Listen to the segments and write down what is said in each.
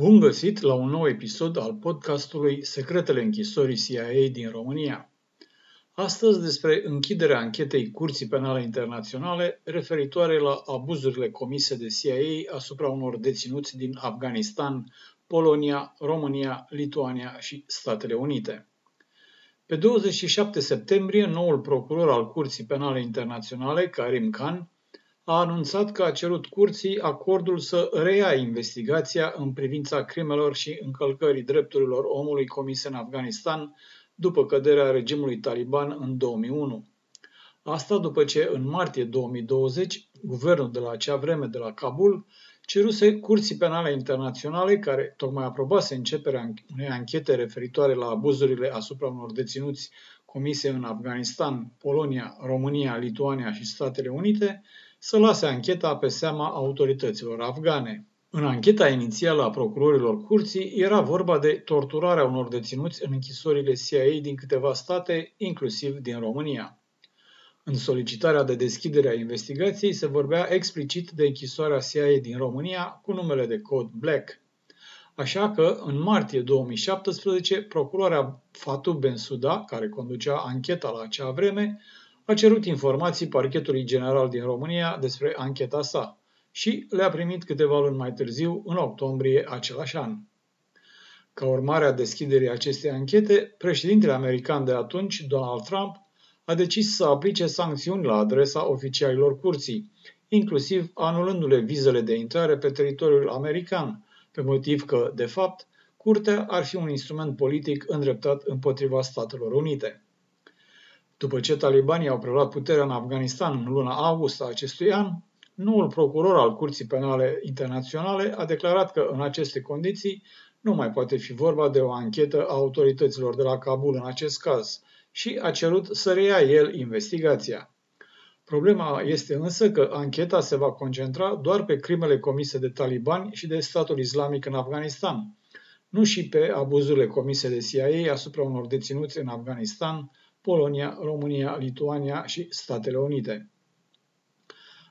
Bun găsit la un nou episod al podcastului Secretele închisorii CIA din România. Astăzi despre închiderea anchetei Curții Penale Internaționale referitoare la abuzurile comise de CIA asupra unor deținuți din Afganistan, Polonia, România, Lituania și Statele Unite. Pe 27 septembrie, noul procuror al Curții Penale Internaționale, Karim Khan, a anunțat că a cerut curții acordul să reia investigația în privința crimelor și încălcării drepturilor omului comise în Afganistan după căderea regimului taliban în 2001. Asta după ce în martie 2020, guvernul de la acea vreme de la Kabul ceruse Curții Penale Internaționale, care tocmai aprobase începerea unei anchete referitoare la abuzurile asupra unor deținuți comise în Afganistan, Polonia, România, Lituania și Statele Unite, să lase ancheta pe seama autorităților afgane. În ancheta inițială a procurorilor curții era vorba de torturarea unor deținuți în închisorile CIA din câteva state, inclusiv din România. În solicitarea de deschidere a investigației se vorbea explicit de închisoarea CIA din România cu numele de cod Black. Așa că, în martie 2017, procuroarea Fatou Bensouda, care conducea ancheta la acea vreme, a cerut informații parchetului general din România despre ancheta sa și le-a primit câteva luni mai târziu, în octombrie același an. Ca urmare a deschiderii acestei anchete, președintele american de atunci, Donald Trump, a decis să aplice sancțiuni la adresa oficialilor curții, inclusiv anulându-le vizele de intrare pe teritoriul american, pe motiv că, de fapt, curtea ar fi un instrument politic îndreptat împotriva Statelor Unite. După ce talibanii au preluat puterea în Afganistan în luna august a acestui an, noul procuror al Curții Penale Internaționale a declarat că în aceste condiții nu mai poate fi vorba de o anchetă a autorităților de la Kabul în acest caz și a cerut să reia el investigația. Problema este însă că ancheta se va concentra doar pe crimele comise de talibani și de statul islamic în Afganistan, nu și pe abuzurile comise de CIA asupra unor deținuți în Afganistan, Polonia, România, Lituania și Statele Unite.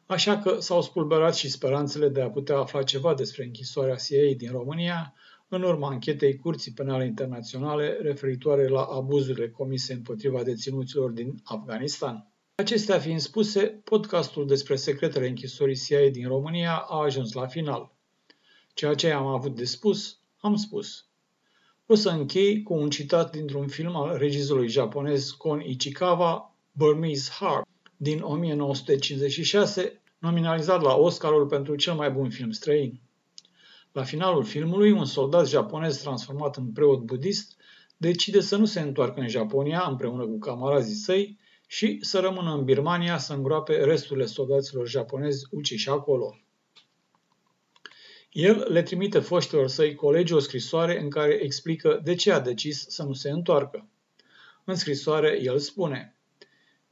Așa că s-au spulberat și speranțele de a putea afla ceva despre închisoarea CIA din România în urma anchetei Curții Penale Internaționale referitoare la abuzurile comise împotriva deținuților din Afganistan. Acestea fiind spuse, podcastul despre secretele închisorii CIA din România a ajuns la final. Ceea ce am avut de spus, am spus. O să închei cu un citat dintr-un film al regizorului japonez Kon Ichikawa, Burmese Heart, din 1956, nominalizat la Oscarul pentru cel mai bun film străin. La finalul filmului, un soldat japonez transformat în preot budist decide să nu se întoarcă în Japonia împreună cu camarazii săi și să rămână în Birmania să îngroape resturile soldaților japonezi uciși acolo. El le trimite foștilor săi colegi o scrisoare în care explică de ce a decis să nu se întoarcă. În scrisoare, el spune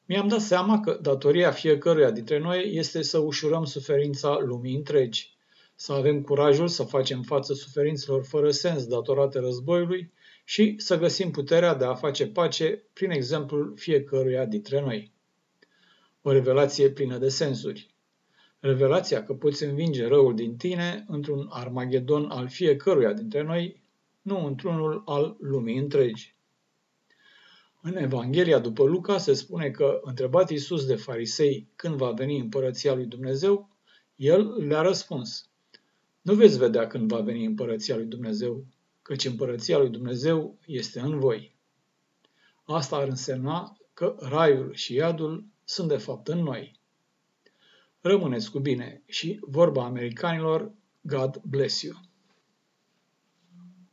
Mi-am dat seama că datoria fiecăruia dintre noi este să ușurăm suferința lumii întregi, să avem curajul să facem față suferințelor fără sens datorate războiului și să găsim puterea de a face pace prin exemplul fiecăruia dintre noi. O revelație plină de sensuri. Revelația că poți învinge răul din tine într-un armagedon al fiecăruia dintre noi, nu într-unul al lumii întregi. În Evanghelia după Luca se spune că, întrebat Iisus de farisei când va veni împărăția lui Dumnezeu, el le-a răspuns, Nu veți vedea când va veni împărăția lui Dumnezeu, căci împărăția lui Dumnezeu este în voi. Asta ar însemna că raiul și iadul sunt de fapt în noi. Rămâneți cu bine și vorba americanilor, God bless you.